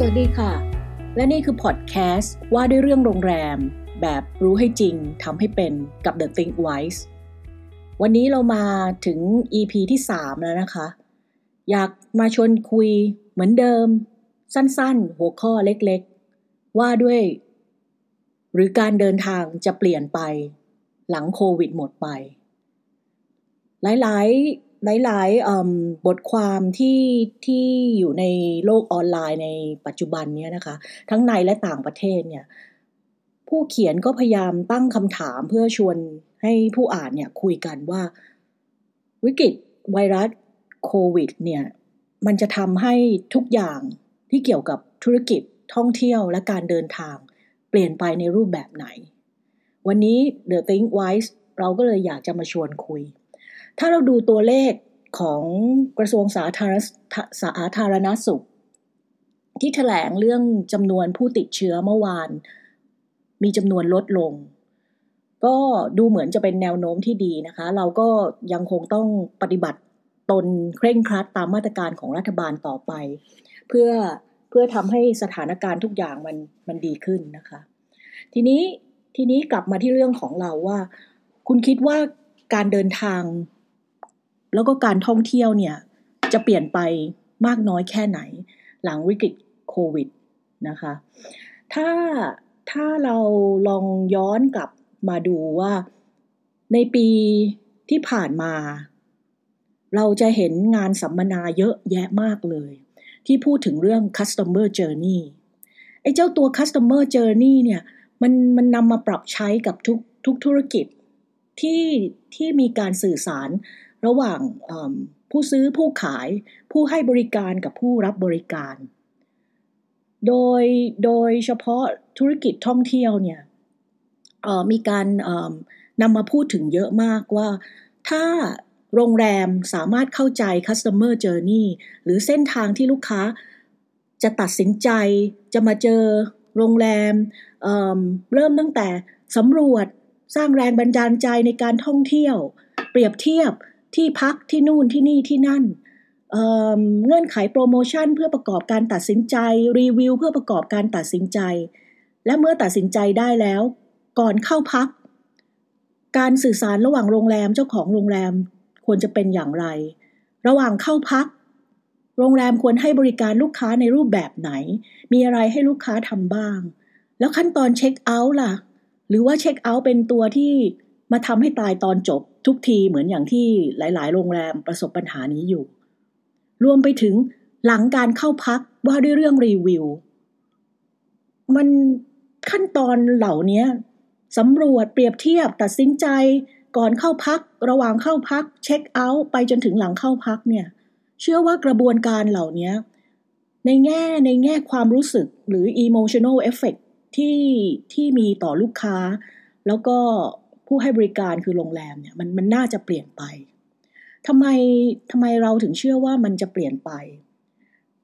สวัสดีค่ะ และนี่คือพอดแคสต์ว่าด้วยเรื่องโรงแรม แบบรู้ให้จริงทำให้เป็นกับ The Think Wise วันนี้เรามาถึง EP ที่ 3 แล้วนะคะ อยากมาชวนคุยเหมือนเดิม สั้นๆ หัวข้อเล็กๆ ว่าด้วย หรือการเดินทางจะเปลี่ยนไป หลังโควิดหมดไป หลายๆ หลายๆบทความที่ที่อยู่ในโลกออนไลน์ในปัจจุบันนี้นะคะ ทั้งในและต่างประเทศเนี่ย ผู้เขียนก็พยายามตั้งคำถามเพื่อชวนให้ผู้อ่านเนี่ยคุยกันว่า วิกฤตไวรัสโควิด เนี่ย มันจะทำให้ทุกอย่างที่เกี่ยวกับธุรกิจท่องเที่ยวและการเดินทาง เปลี่ยนไปในรูปแบบไหน วันนี้ The Think Wise เราก็เลยอยากจะมาชวนคุย ถ้าเราดูตัวเลข ของกระทรวงสาธารณสาธารณสุข ที่แถลงเรื่องจำนวนผู้ติดเชื้อเมื่อวาน มีจำนวนลดลง ก็ดูเหมือนจะเป็นแนวโน้มที่ดีนะคะ เราก็ยังคงต้องปฏิบัติตนเคร่งครัดตามมาตรการของรัฐบาลต่อไป เพื่อเพื่อทำให้สถานการณ์ทุกอย่างมันมันดีขึ้นนะคะ ทีนี้ทีนี้กลับมาที่เรื่องของเราว่า คุณคิดว่าการเดินทาง แล้วก็การท่องเที่ยวเนี่ยจะเปลี่ยนไปมากน้อยแค่ไหน หลังวิกฤตโควิดนะคะ ถ้าถ้าเราลองย้อนกลับมาดูว่าในปีที่ผ่านมา เราจะเห็นงานสัมมนาเยอะแยะมากเลย ที่พูดถึงเรื่อง customer journey ไอ้เจ้าตัว customer journey เนี่ยมันมันนำมาปรับใช้กับทุกทุกธุรกิจที่ที่มีการสื่อสาร ระหว่างผู้ซื้อผู้ขายผู้ให้บริการกับผู้รับบริการ โดยโดยเฉพาะธุรกิจท่องเที่ยวเนี่ยมีการนำมาพูดถึงเยอะมากว่าถ้าโรงแรมสามารถเข้าใจ customer journey หรือเส้นทางที่ลูกค้าจะตัดสินใจจะมาเจอโรงแรมเเริ่มตั้งแต่สำรวจสร้างแรงบันดาลใจในการท่องเที่ยว เปรียบเทียบ ที่พักที่นู่นที่นี่ที่นั่นเเงื่อนไขโปรโมชั่นเพื่อประกอบการตัดสินใจ รีวิวเพื่อประกอบการตัดสินใจ และเมื่อตัดสินใจได้แล้ว ก่อนเข้าพัก การสื่อสารระหว่างโรงแรมเจ้าของโรงแรมควรจะเป็นอย่างไร ระหว่างเข้าพัก โรงแรมควรให้บริการลูกค้าในรูปแบบไหน มีอะไรให้ลูกค้าทำบ้าง แล้วขั้นตอนเช็คเอาท์ล่ะ หรือว่าเช็คเอาท์เป็นตัวที่มาทำให้ตายตอนจบ ทุกทีเหมือนอย่างที่หลาย ๆ โรงแรมประสบปัญหานี้อยู่ รวมไปถึงหลังการเข้าพักว่าด้วยเรื่องรีวิว มันขั้นตอนเหล่านี้สำรวจเปรียบเทียบตัดสินใจก่อนเข้าพัก ระหว่างเข้าพัก เช็คเอาท์ไปจนถึงหลังเข้าพักเนี่ย เชื่อว่ากระบวนการเหล่านี้ในแง่ในแง่ความรู้สึกหรือ emotional effect ที่ที่มีต่อลูกค้า แล้วก็ ผู้ให้บริการคือโรงแรมเนี่ยมันมันน่าจะเปลี่ยนไปทำไมทำไมเราถึงเชื่อว่ามันจะเปลี่ยนไป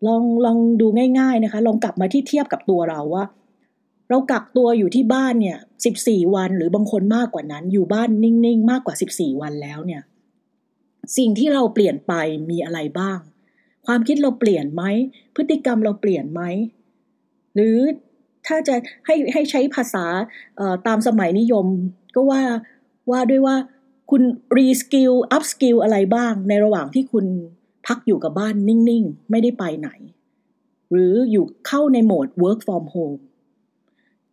ลองลองดูง่ายๆนะคะ ลองกลับมาที่เทียบกับตัวเราว่า เรากักตัวอยู่ที่บ้านเนี่ยสิบสี่วันหรือบางคนมากกว่านั้น อยู่บ้านนิ่งๆ มากกว่าสิบสี่วันแล้วเนี่ย สิ่งที่เราเปลี่ยนไปมีอะไรบ้าง ความคิดเราเปลี่ยนไหมพฤติกรรมเราเปลี่ยนไหมหรือถ้าจะให้ให้ใช้ภาษาตามสมัยนิยม ก็ว่าว่าด้วยว่าคุณ reskill upskill อะไรบ้าง ในระหว่างที่คุณพักอยู่กับบ้านนิ่ง ๆ ไม่ได้ไปไหน หรืออยู่เข้าในโหมด work from home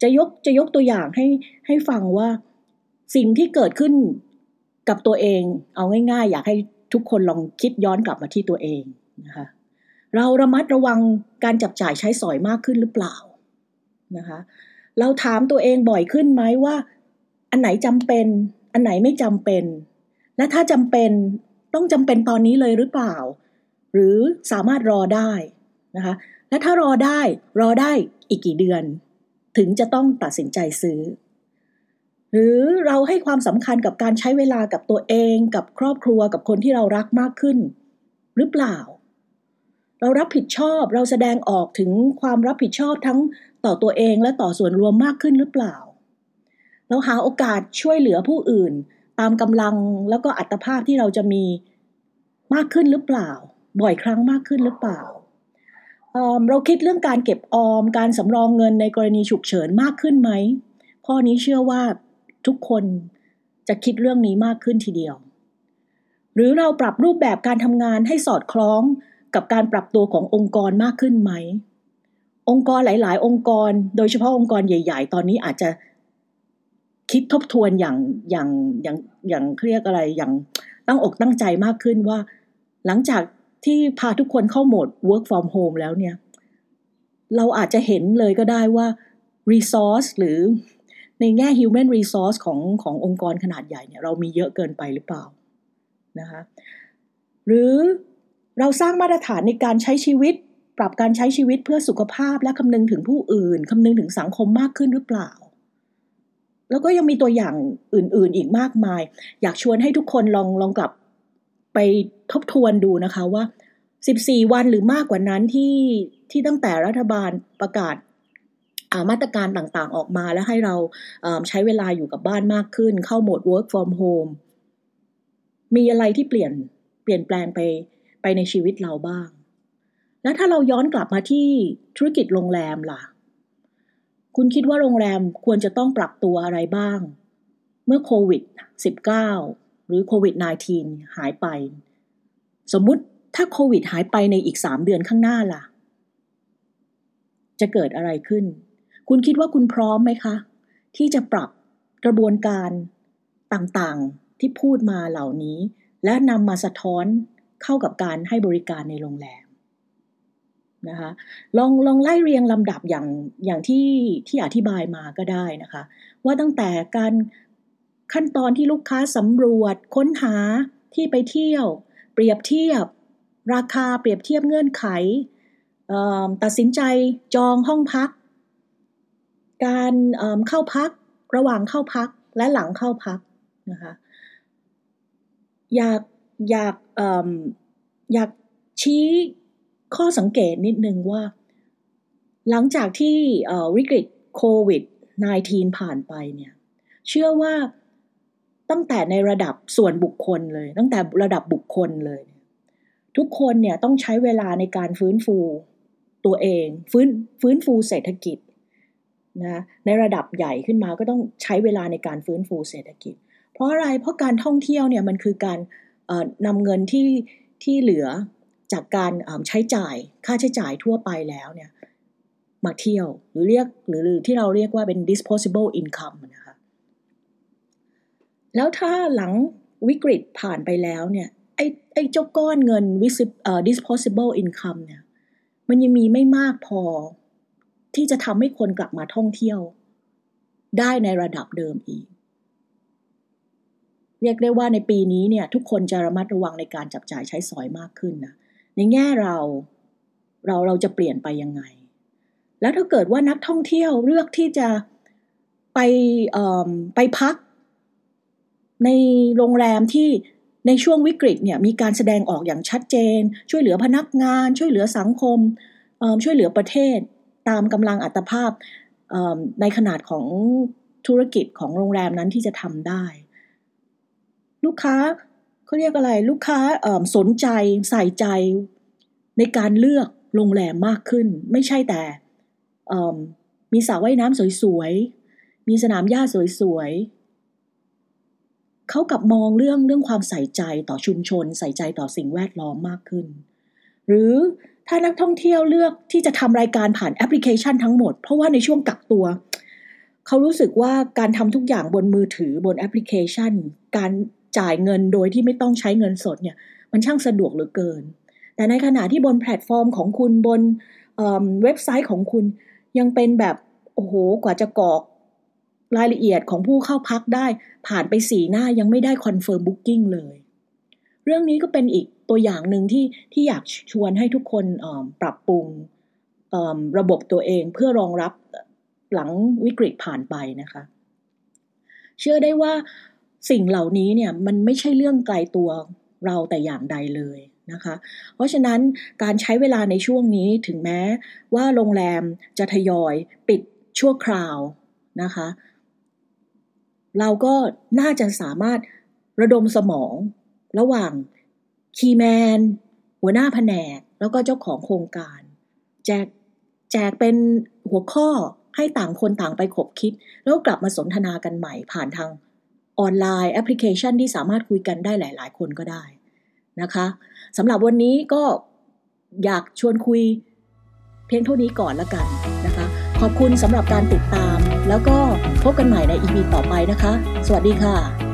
จะยกจะยกตัวอย่างให้ให้ฟังว่าสิ่งที่เกิดขึ้นกับตัวเอง เอาง่าย ๆ อยากให้ทุกคนลองคิดย้อนกลับมาที่ตัวเองนะคะเราระมัดระวังการจับจ่ายใช้สอยมากขึ้นหรือเปล่านะคะ เราถามตัวเองบ่อยขึ้นไหมว่า อันไหนจำเป็น อันไหนไม่จำเป็น และถ้าจำเป็นต้องจำเป็นตอนนี้เลยหรือเปล่า หรือสามารถรอได้นะคะ และถ้ารอได้รอได้อีกกี่เดือน ถึงจะต้องตัดสินใจซื้อ หรือเราให้ความสำคัญกับการใช้เวลากับตัวเอง กับครอบครัวกับคนที่เรารักมากขึ้น หรือเปล่า เรารับผิดชอบเราแสดงออกถึงความรับผิดชอบทั้งต่อตัวเองและต่อส่วนรวมมากขึ้นหรือเปล่า เราหาโอกาสช่วยเหลือผู้อื่น ตามกำลังแล้วก็อัตภาพที่เราจะมีมากขึ้นหรือเปล่า บ่อยครั้งมากขึ้นหรือเปล่าเราคิดเรื่องการเก็บออม การสำรองเงินในกรณีฉุกเฉินมากขึ้นไหมข้อนี้เชื่อว่าทุกคนจะคิดเรื่องนี้มากขึ้นทีเดียว หรือเราปรับรูปแบบการทำงานให้สอดคล้องกับการปรับตัวขององค์กรมากขึ้นไหม องค์กรหลาย ๆ องค์กร โดยเฉพาะองค์กรใหญ่ ๆ ตอนนี้อาจจะ คิดทบทวนอย่างอย่างอย่างอย่างเรียกอะไรอย่างตั้งอกตั้งใจมากขึ้นว่า หลังจากที่พาทุกคนเข้าโหมด work from home แล้วเนี่ย เราอาจจะเห็นเลยก็ได้ว่า resource หรือในแง่ human resource ของขององค์กรขนาดใหญ่เนี่ยเรามีเยอะเกินไปหรือเปล่านะคะหรือเราสร้างมาตรฐานในการใช้ชีวิต ปรับการใช้ชีวิตเพื่อสุขภาพและคำนึงถึงผู้อื่นคำนึงถึงสังคมมากขึ้นหรือเปล่า แล้วก็ยังมีตัวอย่างอื่นๆอีกมากมาย อยากชวนให้ทุกคนลองลองกลับไปทบทวนดูนะคะว่า 14 วันหรือมากกว่านั้นที่ที่ตั้งแต่รัฐบาลประกาศมาตรการต่างๆออกมาแล้วให้เราใช้เวลาอยู่กับบ้านมากขึ้น เข้าโหมด work from home มีอะไรที่เปลี่ยนเปลี่ยนแปลงไปไปในชีวิตเราบ้าง แล้วถ้าเราย้อนกลับมาที่ธุรกิจโรงแรมล่ะ คุณคิดว่าโรงแรมควรจะต้องปรับตัวอะไรบ้าง เมื่อโควิด -19 หรือโควิด -19 หายไป สมมุติถ้าโควิดหายไปในอีก3เดือนข้างหน้าล่ะ จะเกิดอะไรขึ้น คุณคิดว่าคุณพร้อมไหมคะ ที่จะปรับกระบวนการต่างๆที่พูดมาเหล่านี้ และนำมาสะท้อนเข้ากับการให้บริการในโรงแรม นะคะลองลองไล่เรียงลำดับอย่างอย่างที่ที่อธิบายมาก็ได้นะคะ ว่าตั้งแต่การขั้นตอนที่ลูกค้าสำรวจ ค้นหาที่ไปเที่ยว เปรียบเทียบ ราคาเปรียบเทียบเงื่อนไข ตัดสินใจจองห้องพัก การเข้าพักระหว่างเข้าพักและหลังเข้าพักนะคะอยากอยากอยากชี้ ข้อสังเกตนิดนึงว่า หลังจากที่วิกฤตโควิด -19 ผ่านไปเนี่ย เชื่อว่าตั้งแต่ในระดับส่วนบุคคลเลย ตั้งแต่ระดับบุคคลเลย ทุกคนเนี่ยต้องใช้เวลาในการฟื้นฟูตัวเอง ฟื้นฟื้นฟูเศรษฐกิจนะในระดับใหญ่ขึ้นมาก็ต้องใช้เวลาในการฟื้นฟูเศรษฐกิจ เพราะอะไรเพราะการท่องเที่ยวเนี่ยมันคือการนำเงินที่ที่เหลือ จากการใช้จ่ายค่าใช้จ่ายทั่วไปแล้วเนี่ยมาเที่ยวหรือเรียกหรือที่เราเรียกว่าเป็น disposable income นะคะแล้วถ้าหลังวิกฤตผ่านไปแล้วเนี่ยไอ้ไอ้เจ้าก้อนเงิน disposable income เนี่ยมันยังมีไม่มากพอที่จะทำให้คนกลับมาท่องเที่ยว ได้ในระดับเดิมอีก เรียกได้ว่าในปีนี้เนี่ยทุกคนจะระมัดระวังในการจับจ่ายใช้สอยมากขึ้นนะ ในแง่เราเราเราจะเปลี่ยนไปยังไง แล้วถ้าเกิดว่านักท่องเที่ยวเลือกที่จะไปไปพัก ในโรงแรมที่ในช่วงวิกฤตเนี่ยมีการแสดงออกอย่างชัดเจน ช่วยเหลือพนักงาน ช่วยเหลือสังคม ช่วยเหลือประเทศ ตามกำลังอัตภาพในขนาดของธุรกิจของโรงแรมนั้นที่จะทำได้ ลูกค้า เขาเรียกอะไรลูกค้าสนใจใส่ใจ ในการเลือกโรงแรมมากขึ้น ไม่ใช่แต่มีสระว่ายน้ำสวยๆ มีสนามหญ้าสวยๆ เขากลับมองเรื่องเรื่องความใส่ใจต่อชุมชน ใส่ใจต่อสิ่งแวดล้อมมากขึ้น หรือถ้านักท่องเที่ยวเลือกที่จะทำรายการผ่านแอปพลิเคชันทั้งหมด เพราะว่าในช่วงกักตัว เขารู้สึกว่าการทำทุกอย่างบนมือถือบนแอปพลิเคชัน การ จ่ายเงินโดยที่ไม่ต้องใช้เงินสดเนี่ยมันช่างสะดวกเหลือเกิน แต่ในขณะที่บนแพลตฟอร์มของคุณบนเว็บไซต์ของคุณยังเป็นแบบโอ้โหกว่าจะกรอกรายละเอียดของผู้เข้าพักได้ ผ่านไปสี่หน้ายังไม่ได้ confirm booking เลย เรื่องนี้ก็เป็นอีกตัวอย่างหนึ่งที่ที่อยากชวนให้ทุกคนปรับปรุงระบบตัวเองเพื่อรองรับหลังวิกฤตผ่านไปนะคะ เชื่อได้ว่า สิ่งเหล่านี้เนี่ยมันไม่ใช่เรื่องไกลตัวเราแต่อย่างใดเลยนะคะ เพราะฉะนั้นการใช้เวลาในช่วงนี้ถึงแม้ว่าโรงแรมจะทยอยปิดชั่วคราวนะคะ เราก็น่าจะสามารถระดมสมองระหว่างคีแมน หัวหน้าแผนก แล้วก็เจ้าของโครงการ แจกแจกเป็นหัวข้อให้ต่างคนต่างไปขบคิด แล้วกลับมาสนทนากันใหม่ผ่านทาง ออนไลน์แอปพลิเคชันที่สามารถคุยกันได้หลาย ๆ คนก็ได้นะคะสำหรับวันนี้ก็อยากชวนคุยเพียงเท่านี้ก่อนละกันนะคะ ขอบคุณสำหรับการติดตาม แล้วก็พบกันใหม่ใน EP ต่อไปนะคะ สวัสดีค่ะ